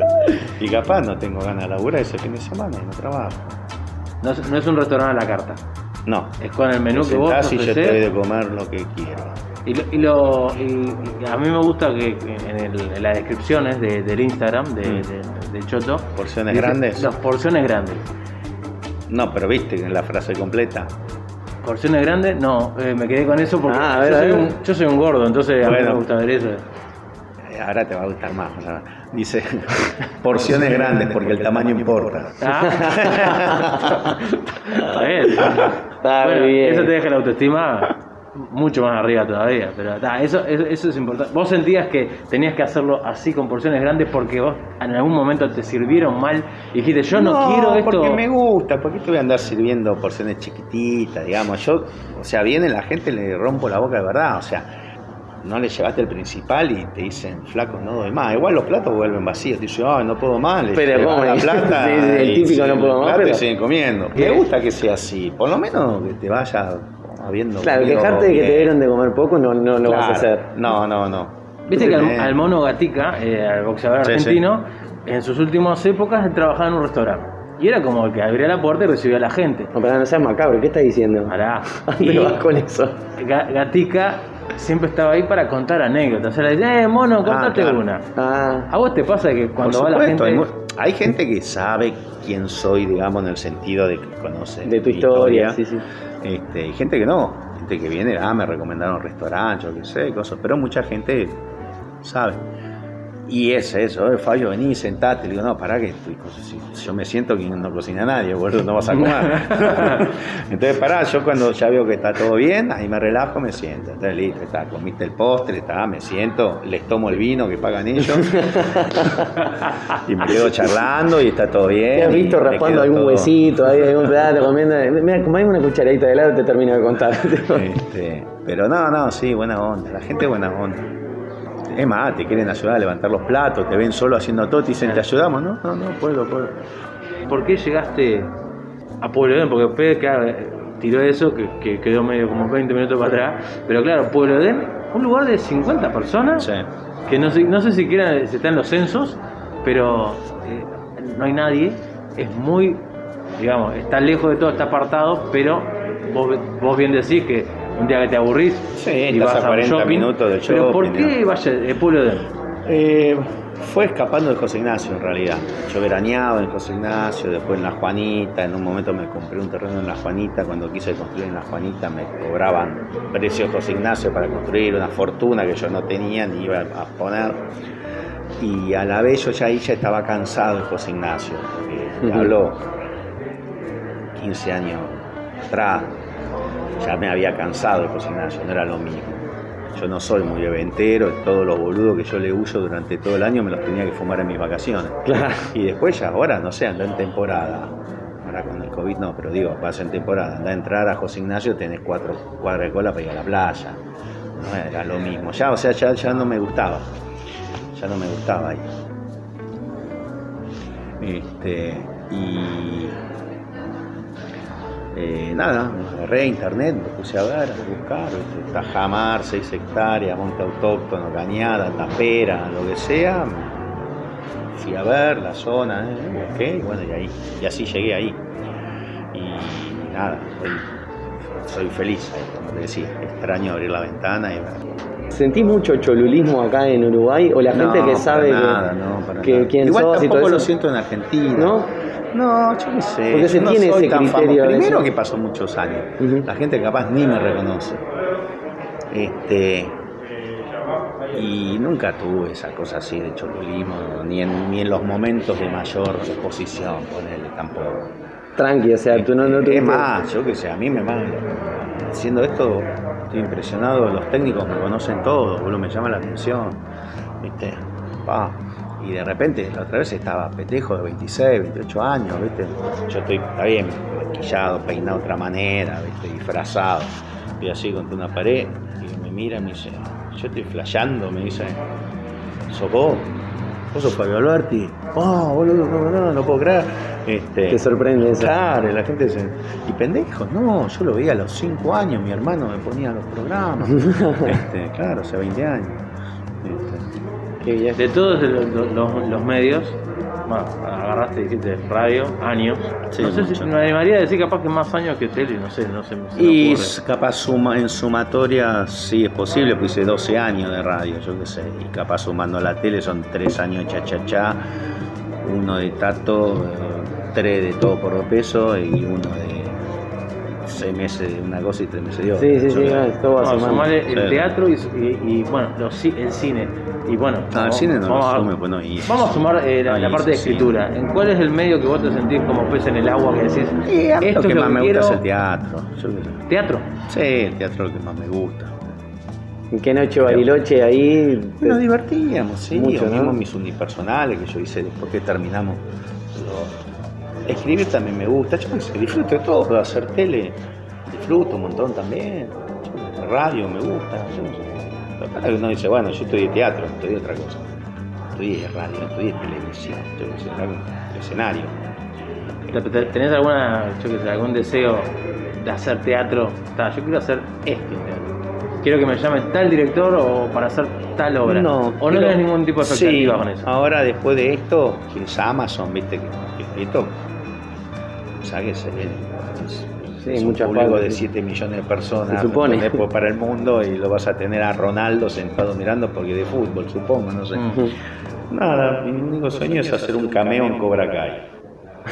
Y capaz no tengo ganas de laburar ese fin de semana y no trabajo. No es, no es un restaurante a la carta. No. Es con el menú que vos y yo te doy de comer lo que quiero. Y, lo, y, lo- y- a mí me gusta que, que en, el- en las descripciones de- del Instagram de, Mm. de- de Choto. ¿Porciones dice, grandes? Las porciones grandes. No, pero viste que en la frase completa. Porciones grandes, no, eh, me quedé con eso porque Ah, a ver, yo, soy un, yo soy un gordo, entonces a mí me gusta ver eso. Eh, Ahora te va a gustar más. o sea, dice porciones grandes porque el tamaño importa. Ah. Está bien. Está Bueno, bien. Eso te deja la autoestima mucho más arriba todavía. Pero ta, eso, eso, eso es importante. Vos sentías que tenías que hacerlo así con porciones grandes porque vos en algún momento te sirvieron mal y dijiste, yo no, quiero esto. porque me gusta. ¿Por qué te voy a andar sirviendo porciones chiquititas? Digamos, yo, o sea, viene la gente, le rompo la boca de verdad. O sea, no le llevaste el principal y te dicen, flaco, no doy más. Igual los platos vuelven vacíos. Te dicen, ay, no puedo más. Le Pero ¿cómo? la plata. Sí, sí, el típico no puedo más, pero- Y siguen comiendo. Me gusta que sea así. Por lo menos que te vaya habiendo. Claro, quejarte de que te dieron de comer poco no, no lo vas a hacer. No, no, no. Viste que al, mono Gatica, eh, al boxeador Sí, argentino, en sus últimas épocas trabajaba en un restaurante. Y era como el que abría la puerta y recibía a la gente. No, pero no seas macabro, ¿qué estás diciendo? Pará. ¿A dónde Y vas con eso? Ga- Gatica siempre estaba ahí para contar anécdotas. O sea, le decía, eh, mono, contate claro. una. Ah, ¿A vos te pasa que cuando Por va la supuesto, gente... hay, hay gente que sabe quién soy, digamos, en el sentido de que conoce de tu mi historia, sí, sí. Este, gente que no, gente que viene, ah, me recomendaron restaurantes, yo qué sé, cosas, pero mucha gente sabe. Y es eso, eh, Fabio, vení, sentate. Le digo, no, pará que si yo me siento que no cocina nadie, boludo, no vas a comer. Entonces, pará, yo cuando ya veo que está todo bien, ahí me relajo, me siento. Entonces, listo, está, comiste el postre, está, me siento, les tomo el vino que pagan ellos. y me quedo charlando y está todo bien. ¿Te has visto raspando algún todo- huesito, ahí, algún plato, comiendo? Mira, como hay una cucharadita de helado, te termino de contar. Este, pero no, no, sí, buena onda. La gente es buena onda. Es más, te quieren ayudar a levantar los platos, te ven solo haciendo todo, te dicen, ¿te ayudamos? No, no, no, puedo, puedo. ¿Por qué llegaste a Pueblo Edén? Porque Fede, claro, eh, tiró eso, que, que quedó medio como 20 minutos para atrás. Pero claro, Pueblo Edén, un lugar de 50 personas, Sí. que no sé, no sé siquiera si está en los censos, pero eh, no hay nadie. Es muy, digamos, está lejos de todo, está apartado, pero vos, vos bien decís que un día que te aburrís Sí, y vas a un 40 shopping, minutos del Pero ¿por shopping, qué vaya de Pueblo Edén? Eh, fue escapando de José Ignacio en realidad. Yo veraneaba en José Ignacio, después en La Juanita, en un momento me compré un terreno en La Juanita, cuando quise construir en La Juanita me cobraban precios José Ignacio para construir una fortuna que yo no tenía ni iba a poner. Y a la vez yo ya ahí ya estaba cansado de José Ignacio, porque Ujú. habló 15 años atrás, ya me había cansado de José Ignacio, no era lo mismo. Yo no soy muy eventero, todos los boludos que yo le uso durante todo el año me los tenía que fumar en mis vacaciones. Claro. Y después ya ahora, no sé, anda en temporada. Ahora con el COVID no, pero digo, vas en temporada, anda a entrar a José Ignacio, tenés cuatro cuadras de cola para ir a la playa. No era lo mismo. Ya, o sea, ya, ya no me gustaba. Ya no me gustaba ahí. Este, y eh, nada, me agarré internet, me puse a ver, a buscar. Tajamar, 6 hectáreas, monte autóctono, cañada, tapera, lo que sea. Fui a ver la zona, ¿eh? busqué, y bueno, y ahí, y así llegué ahí. Y nada, soy, feliz, ahí, como te decía, extraño abrir la ventana y. ¿Sentís mucho cholulismo acá en Uruguay? ¿O la gente No, que para sabe nada, que, no, para que nada. quién Igual sos y tampoco todo lo eso? siento en Argentina. ¿No? No, yo qué sé. Porque se no tiene soy ese tan criterio Primero que pasó muchos años. La gente capaz ni me reconoce. Este. Y nunca tuve esa cosa así de cholulismo, ni en, ni en los momentos de mayor exposición, ponele tampoco. Tranqui, o sea, tú no, no es tuviste- más, yo que sé, a mí me manda. Haciendo esto, estoy impresionado, los técnicos me conocen todos, boludo, me llama la atención. ¿Viste? Pa. Y de repente, la otra vez estaba petejo de 26, 28 años, ¿viste? Yo estoy, está bien, maquillado, peinado de otra manera, ¿viste? Disfrazado. Y así contra una pared, y me mira y me dice, yo estoy flasheando, me dice, ¿sos vos? ¿Vos sos Fabio Alberti? Oh, boludo, no, no, no puedo creer. Este, Te sorprende eso. Claro, la gente dice, ¿y pendejo? No, yo lo veía a los 5 años, mi hermano me ponía los programas. Este, claro, hace 20 años. Este, Qué bien. De todos los, los- los medios, bueno, agarraste, dijiste radio, años. Sí, no sé si me animaría a decir capaz que más años que tele, no sé, no sé. y capaz suma, en sumatoria sí es posible, pues hice 12 años de radio, yo qué sé. Y capaz sumando la tele son 3 años de cha-cha-cha, uno de tato, 3 de todo por dos pesos y uno de 6 meses de una cosa y 3 meses de otra. Sí, sí, sí, no, todo No, sumarle el teatro y, y- y, bueno, los, el cine. Y bueno, No, el vamos- cine no vamos lo a- sume, pues no. Vamos a sumar eh, la, No la parte de cine. escritura. ¿En cuál es el medio que vos te sentís como pez en el agua que decís? Esto lo que es lo más que me quiero? gusta es el teatro. Yo. ¿Teatro? Sí, el teatro es lo que más me gusta. ¿En qué noche Bariloche ahí? Nos divertíamos, sí, Mucho, o ¿no? mismo mis unipersonales que yo hice después que terminamos. Lo- Escribir también me gusta, yo sé, disfruto de todo, hacer tele, disfruto un montón también, Yo, radio me gusta, yo no sé. Lo que pasa es que uno dice, bueno, yo estudié teatro, estudié otra cosa, estudié radio, estudié televisión, yo sé, escenario. ¿Te- te- ¿Tenés alguna, yo qué sé, algún deseo de hacer teatro? Ta, yo quiero hacer este teatro. Quiero que me llame tal director o para hacer tal obra. o no tenés ningún tipo de expectativa Sí, con eso. Ahora después de esto, que es Amazon, viste, que, que esto, o sea que. Es, Sí, es un público de sí. 7 millones de personas. Se supone. Pues para el mundo y lo vas a tener a Ronaldo sentado mirando porque de fútbol, supongo, no sé. Nada, mi único sueño es hacer un cameo en Cobra Kai.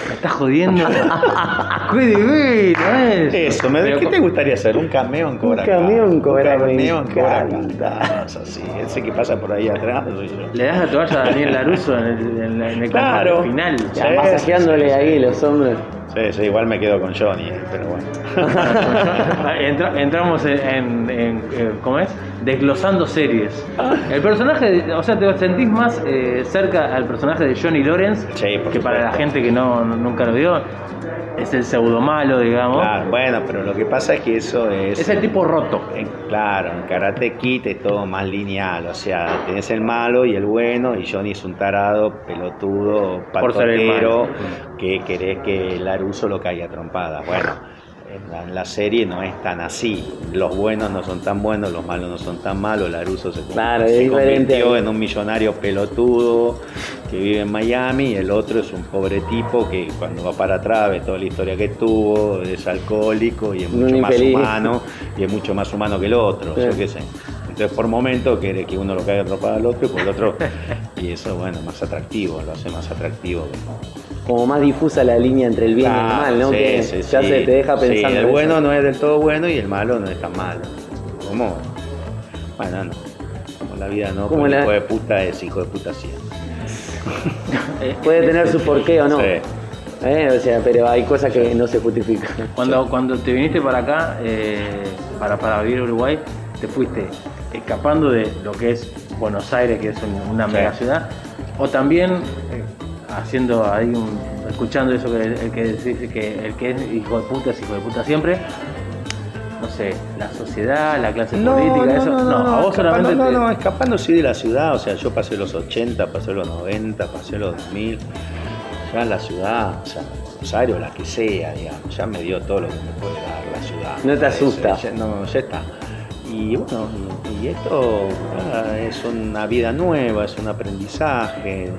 Me estás jodiendo. ¡Qué divino es! Eso, me, Pero ¿qué te gustaría hacer? Un cameo en Cobra Un cameo en. Cobra Un cameo en Cobra. Kai. Eso sí, ese que pasa por ahí atrás soy yo. Le das la toalla a Daniel Laruso en el, en la- en el Claro. final. Sí, masajeándole sí, sí. ahí los hombros. Sí, sí, igual me quedo con Johnny, pero bueno. Entra- entramos en, en- en- eh, ¿cómo es? Desglosando series. El personaje, o sea, te sentís más eh, cerca al personaje de Johnny Lawrence, Sí, que para la gente que no, nunca lo vio, es el pseudo malo, digamos. Claro, bueno, pero lo que pasa es que eso es. Es el tipo roto. en- claro, en Karate Kid es todo más lineal, o sea, tenés el malo y el bueno, y Johnny es un tarado, pelotudo, patotero, que querés que Laruso lo caiga trompada. Bueno, en la, en la serie no es tan así. Los buenos no son tan buenos, los malos no son tan malos. Laruso se, Claro, se convirtió en un millonario pelotudo que vive en Miami y el otro es un pobre tipo que cuando va para atrás ve toda la historia que tuvo, es alcohólico y es mucho más humano y es mucho más humano que el otro, Sí. yo qué sé. Entonces por momento quiere que uno lo caiga atropada al otro y por el otro, y eso bueno, más atractivo, lo hace más atractivo. Como más difusa la línea entre el bien y el mal, ¿no? sí, que sí, ya sí. se te deja Sí, pensando. el en bueno eso. no es del todo bueno y el malo no es tan malo. ¿Cómo? Bueno, no. Como la vida no, Como el la- hijo de puta es hijo de puta siempre. Puede tener su porqué o no. Sí. Eh, O sea, pero hay cosas que no se justifican. Cuando, cuando te viniste para acá, eh, para, para vivir a Uruguay, te fuiste escapando de lo que es Buenos Aires, que es un- una Sí. mega ciudad, o también eh, haciendo ahí un, escuchando eso que el que dice que el que es hijo de puta es hijo de puta siempre. No sé, la sociedad, la clase política, eso. No, a vos solamente no, te- no, escapando sí de la ciudad, o sea, yo pasé los 80, pasé los 90, pasé los 2000, ya la ciudad, o sea, Rosario, la que sea, digamos, ya me dio todo lo que me puede dar la ciudad. No te asusta. ya- no, ya está. Y bueno, y, esto ah, es una vida nueva, es un aprendizaje,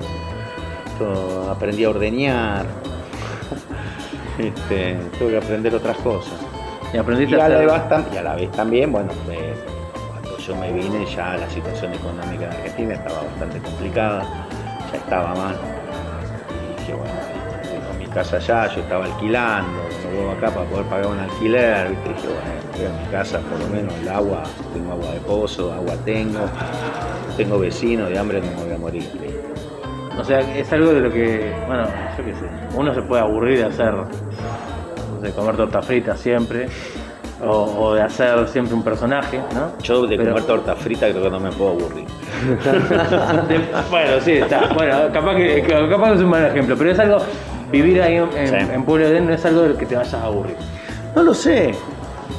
aprendí a ordeñar, este, tuve que aprender otras cosas. y aprendiste Y a la vez, y a la vez también, bueno, cuando yo me vine ya la situación económica de Argentina estaba bastante complicada, ya estaba mal. Y dije, bueno, casa allá, yo estaba alquilando, me vuelvo acá para poder pagar un alquiler, ¿viste? dije, bueno, voy a mi casa por lo menos, el agua, tengo agua de pozo, agua tengo, tengo vecinos, de hambre no me voy a morir. O sea, es algo de lo que, bueno, yo qué sé, uno se puede aburrir de hacer, de comer torta frita siempre, o, o de hacer siempre un personaje, ¿no? Yo de Pero- comer torta frita creo que no me puedo aburrir. Bueno, sí, está. Bueno, capaz que, capaz que es un mal ejemplo, pero es algo, vivir ahí en, Sí. en Pueblo de Edén no es algo de lo que te vayas a aburrir. No lo sé.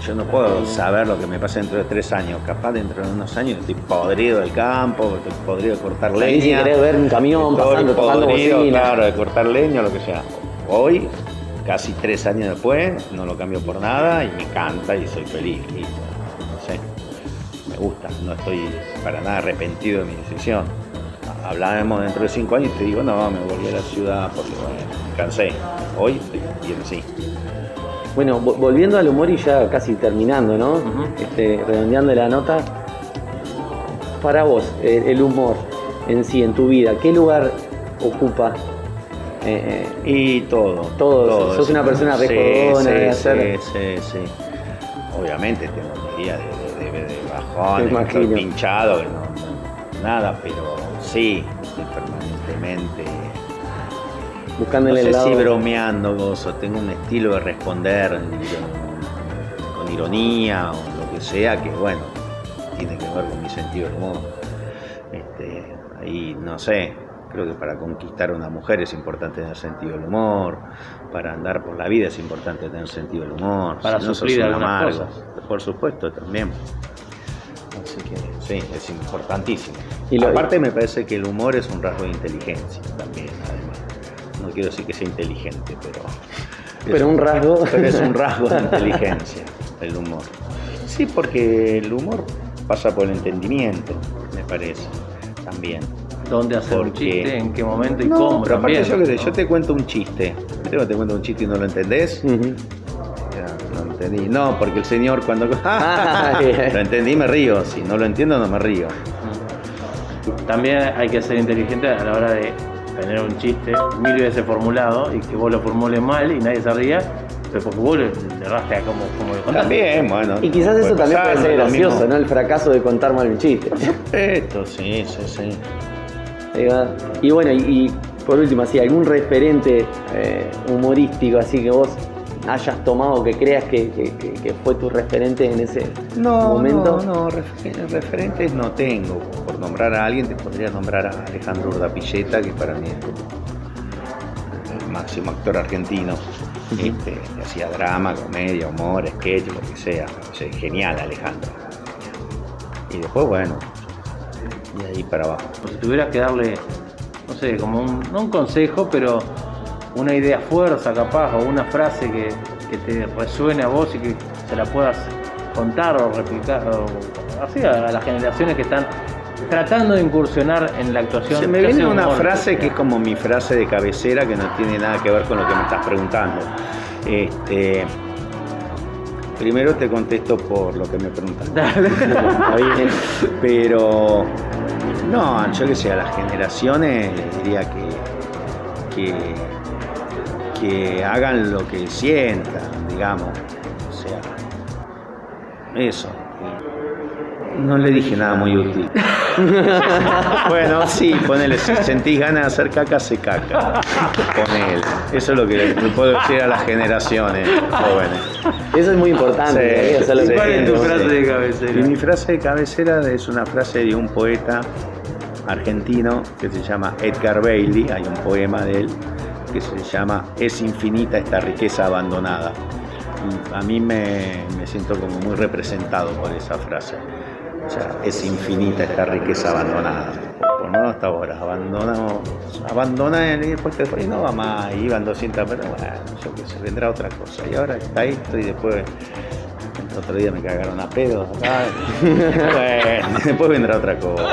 Yo no puedo saber lo que me pasa dentro de tres años. Capaz dentro de unos años estoy podrido del campo, estoy podrido de cortar Ahí leña. si querés ver un camión pasando, podrido, bocina. claro, de cortar leña, lo que sea. Hoy, casi tres años después, no lo cambio por nada y me encanta y soy feliz. No sé. Me gusta, no estoy para nada arrepentido de mi decisión. Hablábamos dentro de cinco años y te digo, no, me volví a la ciudad porque bueno, me cansé. Hoy estoy bien así. Bueno, vo- volviendo al humor y ya casi terminando, ¿no? Este, redondeando la nota. Para vos, el, el humor en sí, en tu vida, ¿qué lugar ocupa? Eh, eh, Y todo. Todo, sos una persona re jodona sí, sí, hacer- Sí, sí, Obviamente tengo un día de, de, de- de bajón, estoy pinchado, no- nada, pero sí, estoy permanentemente. No buscándole sé el lado. si bromeando, gozo, tengo un estilo de responder con, con ironía o lo que sea, que bueno, tiene que ver con mi sentido del humor. Este, ahí no sé, creo que para conquistar a una mujer es importante tener sentido del humor, para andar por la vida es importante tener sentido del humor, Para si no sos un amargo. cosas. Por supuesto, también. Así que sí, es importantísimo. Y lo- Aparte me parece que el humor es un rasgo de inteligencia también, además. No quiero decir que sea inteligente, pero... Pero es un rasgo. Pero es un rasgo de inteligencia, el humor. Sí, porque el humor pasa por el entendimiento, me parece, también. ¿Dónde hacer un Porque- chiste? ¿En qué momento y No, cómo? pero aparte también, yo sé, ¿no? yo te cuento un chiste. ¿Viste cuando te cuento un chiste y no lo entendés? No lo entendí. No, porque el señor cuando... Ah, lo entendí me río. Si no lo entiendo no me río. También hay que ser inteligente a la hora de tener un chiste mil veces formulado y que vos lo formules mal y nadie se ría, pero porque vos le, le erraste a cómo, cómo lo contaste. También, bueno. Y quizás eso también pasar, puede ser lo gracioso, mismo. ¿no? El fracaso de contar mal un chiste. Esto, sí, sí, sí. Y bueno, y, y por último, así, algún referente eh, humorístico así que vos hayas tomado, que creas que, que- que- que fue tu referente en ese No, momento. no, no, refer- referentes no tengo. Por nombrar a alguien, te podría nombrar a Alejandro Urdapilleta, que para mí es como el máximo actor argentino. Este, que hacía drama, comedia, humor, sketch, lo que sea. O sea, genial Alejandro. Y después, bueno, de ahí para abajo. O si tuvieras que darle, no sé, como un, no un consejo, pero una idea fuerza capaz, o una frase que, que te resuene a vos y que se la puedas contar o replicar, o así a, las generaciones que están tratando de incursionar en la actuación. Se me viene una humor, frase que es como mi frase de cabecera que no tiene nada que ver con lo que me estás preguntando. Este, primero te contesto por lo que me bien. Pero no, yo que sé, a las generaciones diría que, que, que hagan lo que sientan, digamos. O sea, eso. No le dije nada muy útil. bueno, sí, ponele, si sentís ganas de hacer caca, se caca. Ponele. Eso es lo que le puedo decir a las generaciones jóvenes. Eso es muy importante, Sí, ¿eh? sí. ¿Cuál es tu frase de Y cabecera? mi frase de cabecera es una frase de un poeta argentino que se llama Edgar Bailey, hay un poema de él que se llama Es infinita esta riqueza abandonada. Y a mí me, me siento como muy representado por esa frase. O sea, es infinita esta riqueza abandonada. Por lo menos hasta ahora, abandonamos, abandona y después te no va más, iban 200, pero bueno, yo qué sé, vendrá otra cosa. Y ahora está esto y después el otro día me cagaron a pedos acá. bueno, después vendrá otra cosa.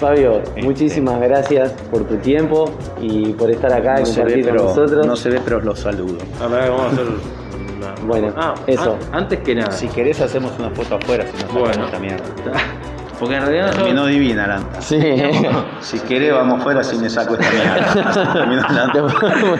Fabio, Este. muchísimas gracias por tu tiempo y por estar acá y No se, ve, compartir con pero, nosotros. no se ve, pero los saludo. A ver, vamos a hacer una. Bueno, Ah, eso. an- antes que nada. Si querés hacemos una foto afuera, si no sacamos Bueno. esta mierda. Porque en realidad Terminó divina la Sí. Si querés vamos afuera si me saco esta mierda. Terminó la-